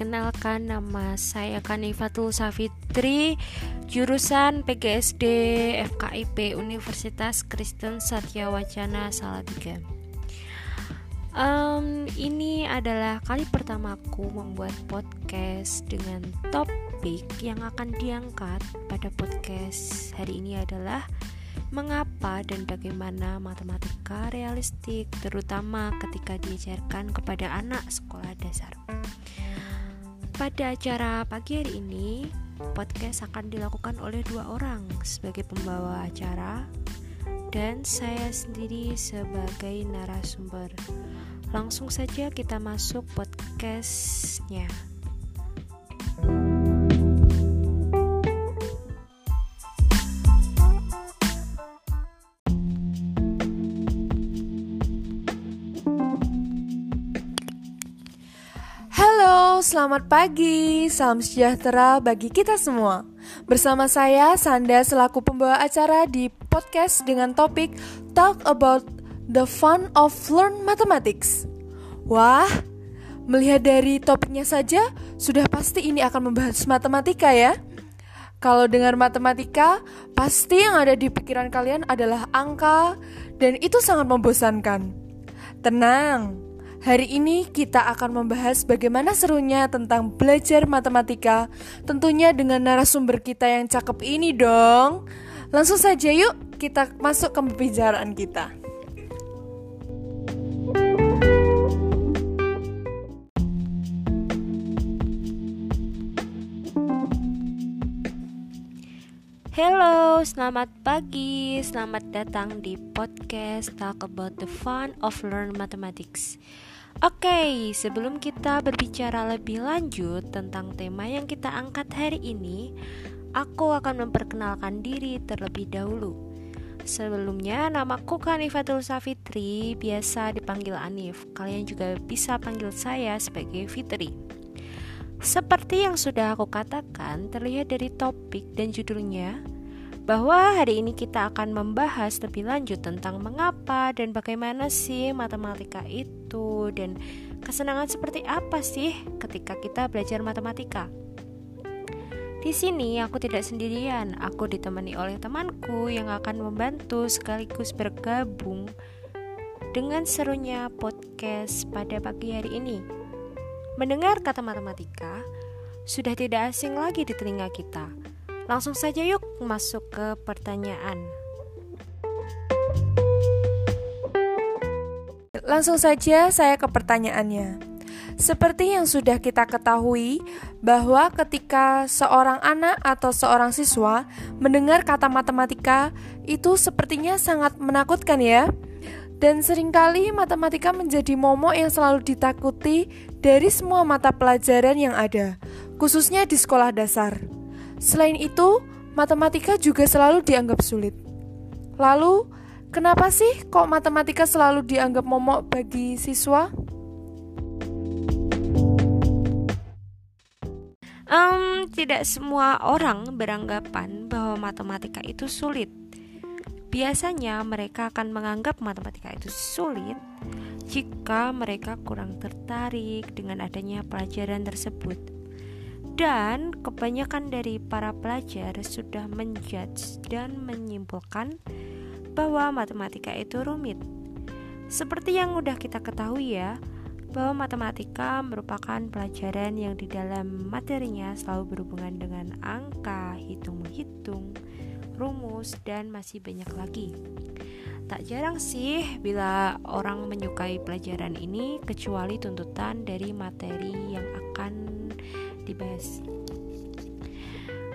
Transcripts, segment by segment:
perkenalkan nama saya Kanifatul Safitri Jurusan PGSD FKIP Universitas Kristen Satya Wacana Salatiga um, Ini adalah kali pertamaku membuat podcast dengan topik yang akan diangkat pada podcast hari ini adalah mengapa dan bagaimana matematika realistik terutama ketika diajarkan kepada anak sekolah dasar. Pada acara pagi hari ini, podcast akan dilakukan oleh dua orang sebagai pembawa acara dan saya sendiri sebagai narasumber. Langsung saja kita masuk podcastnya. Selamat pagi, salam sejahtera bagi kita semua. Bersama saya Sanda selaku pembawa acara di podcast dengan topik Talk About the Fun of Learn Mathematics. Wah, melihat dari topiknya saja, sudah pasti ini akan membahas matematika ya. Kalau dengar matematika, pasti yang ada di pikiran kalian adalah angka, dan itu sangat membosankan. Tenang, Hari ini kita akan membahas bagaimana serunya tentang belajar matematika, tentunya dengan narasumber kita yang cakep ini dong. Langsung saja yuk kita masuk ke pembicaraan kita. Halo, selamat pagi. Selamat datang di podcast Talk About the Fun of Learn Mathematics. Oke, sebelum kita berbicara lebih lanjut tentang tema yang kita angkat hari ini, aku akan memperkenalkan diri terlebih dahulu. Sebelumnya, namaku Kanifatul Safitri, biasa dipanggil Anif. Kalian juga bisa panggil saya sebagai Fitri. Seperti yang sudah aku katakan, terlihat dari topik dan judulnya, bahwa hari ini kita akan membahas lebih lanjut tentang mengapa dan bagaimana sih matematika itu dan kesenangan seperti apa sih ketika kita belajar matematika. Di sini aku tidak sendirian, aku ditemani oleh temanku yang akan membantu sekaligus bergabung dengan serunya podcast pada pagi hari ini. Mendengar kata matematika sudah tidak asing lagi di telinga kita Langsung saja yuk masuk ke pertanyaan. Langsung saja saya ke pertanyaannya. Seperti yang sudah kita ketahui, bahwa ketika seorang anak atau seorang siswa mendengar kata matematika, itu sepertinya sangat menakutkan, ya. Dan sering kali matematika menjadi momok yang selalu ditakuti dari semua mata pelajaran yang ada, khususnya di sekolah dasar. Selain itu, matematika juga selalu dianggap sulit. Lalu, kenapa sih kok matematika selalu dianggap momok bagi siswa? Um, tidak semua orang beranggapan bahwa matematika itu sulit. Biasanya mereka akan menganggap matematika itu sulit jika mereka kurang tertarik dengan adanya pelajaran tersebut dan kebanyakan dari para pelajar sudah menjudge dan menyimpulkan bahwa matematika itu rumit. Seperti yang udah kita ketahui ya, bahwa matematika merupakan pelajaran yang di dalam materinya selalu berhubungan dengan angka, hitung-hitung, rumus, dan masih banyak lagi. Tak jarang sih bila orang menyukai pelajaran ini kecuali tuntutan dari materi yang akan dibahas.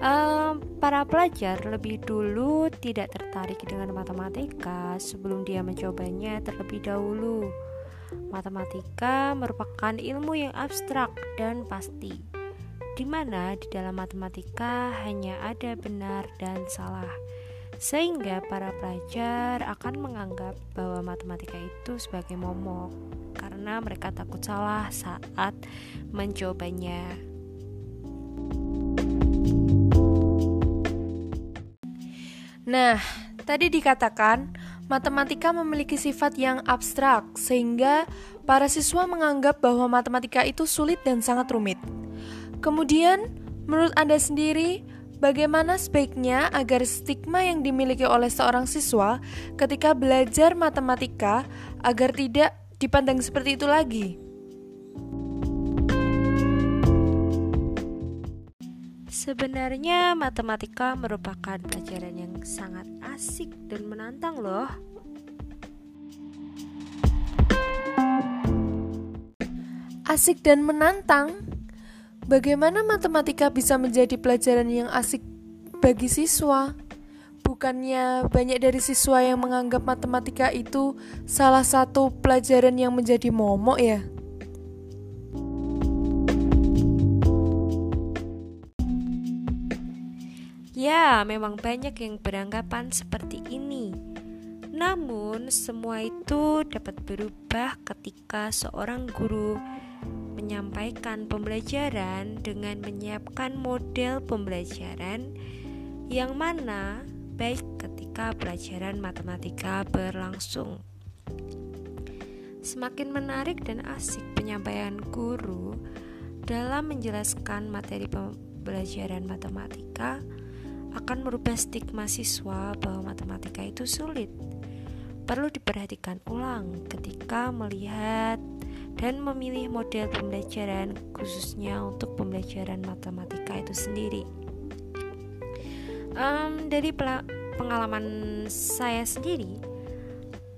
Um, para pelajar lebih dulu tidak tertarik dengan matematika sebelum dia mencobanya terlebih dahulu. Matematika merupakan ilmu yang abstrak dan pasti, di mana di dalam matematika hanya ada benar dan salah, sehingga para pelajar akan menganggap bahwa matematika itu sebagai momok karena mereka takut salah saat mencobanya. Nah, tadi dikatakan matematika memiliki sifat yang abstrak, sehingga para siswa menganggap bahwa matematika itu sulit dan sangat rumit. Kemudian, menurut Anda sendiri, bagaimana sebaiknya agar stigma yang dimiliki oleh seorang siswa ketika belajar matematika agar tidak dipandang seperti itu lagi? Sebenarnya matematika merupakan pelajaran yang sangat asik dan menantang loh. Asik dan menantang. Bagaimana matematika bisa menjadi pelajaran yang asik bagi siswa? Bukannya banyak dari siswa yang menganggap matematika itu salah satu pelajaran yang menjadi momok ya? Ya, memang banyak yang beranggapan seperti ini. Namun, semua itu dapat berubah ketika seorang guru menyampaikan pembelajaran dengan menyiapkan model pembelajaran yang mana baik ketika pelajaran matematika berlangsung. Semakin menarik dan asik penyampaian guru dalam menjelaskan materi pembelajaran matematika akan merubah stigma siswa bahwa matematika itu sulit. Perlu diperhatikan ulang ketika melihat dan memilih model pembelajaran khususnya untuk pembelajaran matematika itu sendiri. Um, dari pengalaman saya sendiri,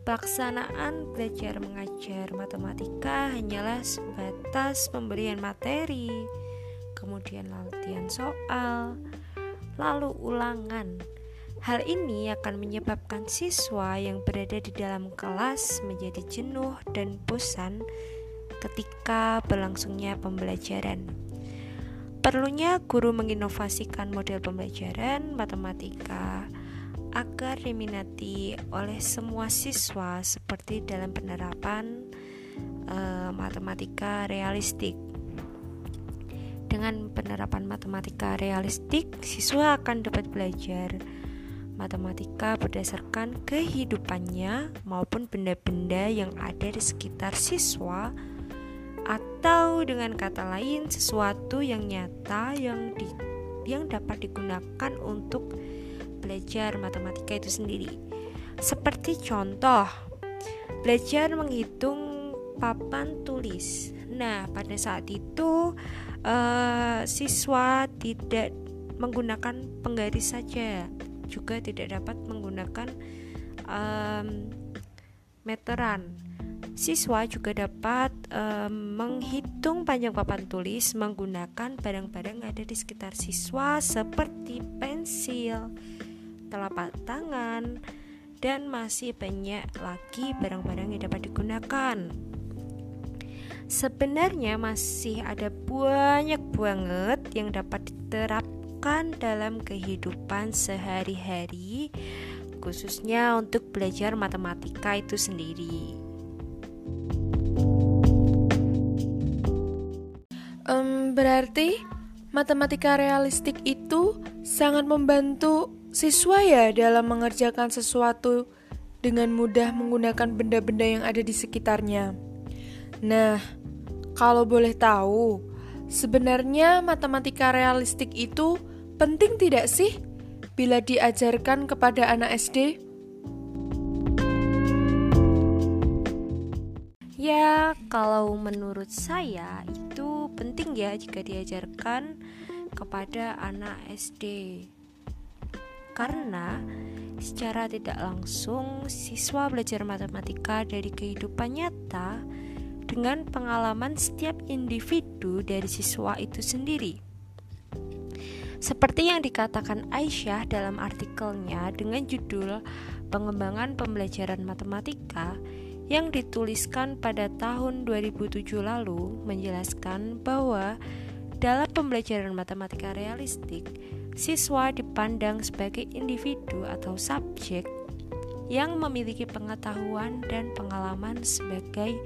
pelaksanaan belajar mengajar matematika hanyalah sebatas pemberian materi, kemudian latihan soal, lalu ulangan. Hal ini akan menyebabkan siswa yang berada di dalam kelas menjadi jenuh dan bosan ketika berlangsungnya pembelajaran. Perlunya guru menginovasikan model pembelajaran matematika agar diminati oleh semua siswa seperti dalam penerapan uh, matematika realistik. Dengan penerapan matematika realistik, siswa akan dapat belajar matematika berdasarkan kehidupannya maupun benda-benda yang ada di sekitar siswa atau dengan kata lain sesuatu yang nyata yang di, yang dapat digunakan untuk belajar matematika itu sendiri. Seperti contoh, belajar menghitung papan tulis. Nah, pada saat itu uh, siswa tidak menggunakan penggaris saja, juga tidak dapat menggunakan um, meteran. Siswa juga dapat um, menghitung panjang papan tulis menggunakan barang-barang ada di sekitar siswa seperti pensil, telapak tangan, dan masih banyak lagi barang-barang yang dapat digunakan. Sebenarnya masih ada banyak banget yang dapat diterapkan dalam kehidupan sehari-hari, khususnya untuk belajar matematika itu sendiri. Um, berarti matematika realistik itu sangat membantu siswa ya dalam mengerjakan sesuatu dengan mudah menggunakan benda-benda yang ada di sekitarnya. Nah, kalau boleh tahu, sebenarnya matematika realistik itu penting tidak sih bila diajarkan kepada anak SD? Ya, kalau menurut saya itu penting ya jika diajarkan kepada anak SD. Karena secara tidak langsung siswa belajar matematika dari kehidupan nyata dengan pengalaman setiap individu dari siswa itu sendiri. Seperti yang dikatakan Aisyah dalam artikelnya dengan judul Pengembangan Pembelajaran Matematika yang dituliskan pada tahun 2007 lalu menjelaskan bahwa dalam pembelajaran matematika realistik, siswa dipandang sebagai individu atau subjek yang memiliki pengetahuan dan pengalaman sebagai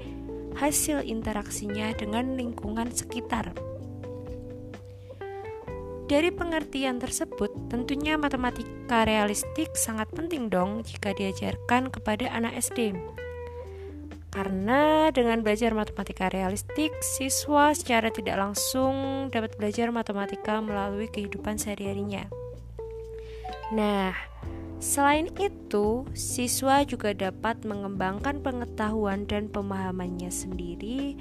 hasil interaksinya dengan lingkungan sekitar. Dari pengertian tersebut, tentunya matematika realistik sangat penting dong jika diajarkan kepada anak SD. Karena dengan belajar matematika realistik, siswa secara tidak langsung dapat belajar matematika melalui kehidupan sehari-harinya. Nah, selain itu, siswa juga dapat mengembangkan pengetahuan dan pemahamannya sendiri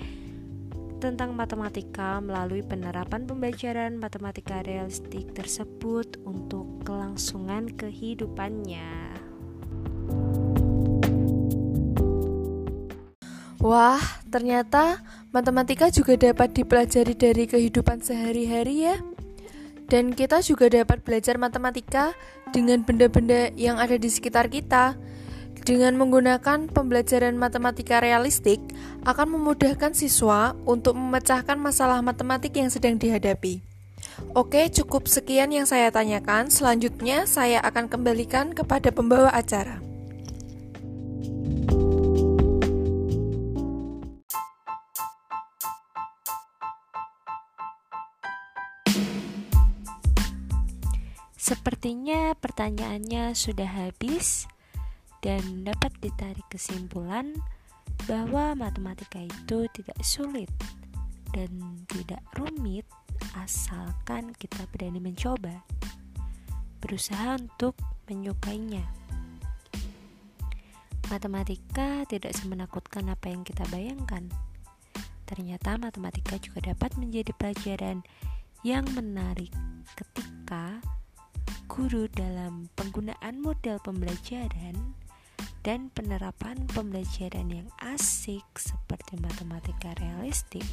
tentang matematika melalui penerapan pembelajaran matematika realistik tersebut untuk kelangsungan kehidupannya. Wah, ternyata matematika juga dapat dipelajari dari kehidupan sehari-hari ya. Dan kita juga dapat belajar matematika dengan benda-benda yang ada di sekitar kita. Dengan menggunakan pembelajaran matematika realistik akan memudahkan siswa untuk memecahkan masalah matematik yang sedang dihadapi. Oke, cukup sekian yang saya tanyakan. Selanjutnya saya akan kembalikan kepada pembawa acara. Sepertinya pertanyaannya sudah habis dan dapat ditarik kesimpulan bahwa matematika itu tidak sulit dan tidak rumit asalkan kita berani mencoba, berusaha untuk menyukainya. Matematika tidak semenakutkan apa yang kita bayangkan. Ternyata matematika juga dapat menjadi pelajaran yang menarik ketika guru dalam penggunaan model pembelajaran dan penerapan pembelajaran yang asik seperti matematika realistik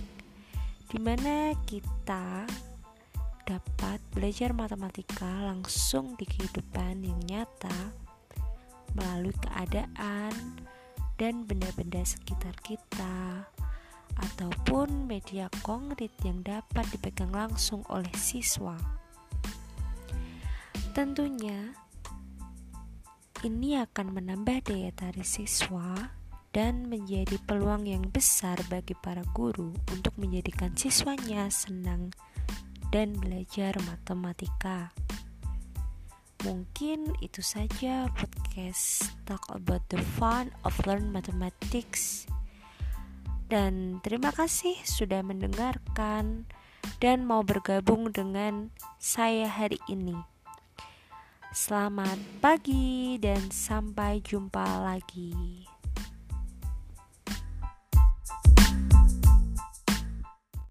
di mana kita dapat belajar matematika langsung di kehidupan yang nyata melalui keadaan dan benda-benda sekitar kita ataupun media konkret yang dapat dipegang langsung oleh siswa. Tentunya, ini akan menambah daya tarik siswa dan menjadi peluang yang besar bagi para guru untuk menjadikan siswanya senang dan belajar matematika. Mungkin itu saja podcast Talk About the Fun of Learn Mathematics. Dan terima kasih sudah mendengarkan dan mau bergabung dengan saya hari ini. Selamat pagi dan sampai jumpa lagi.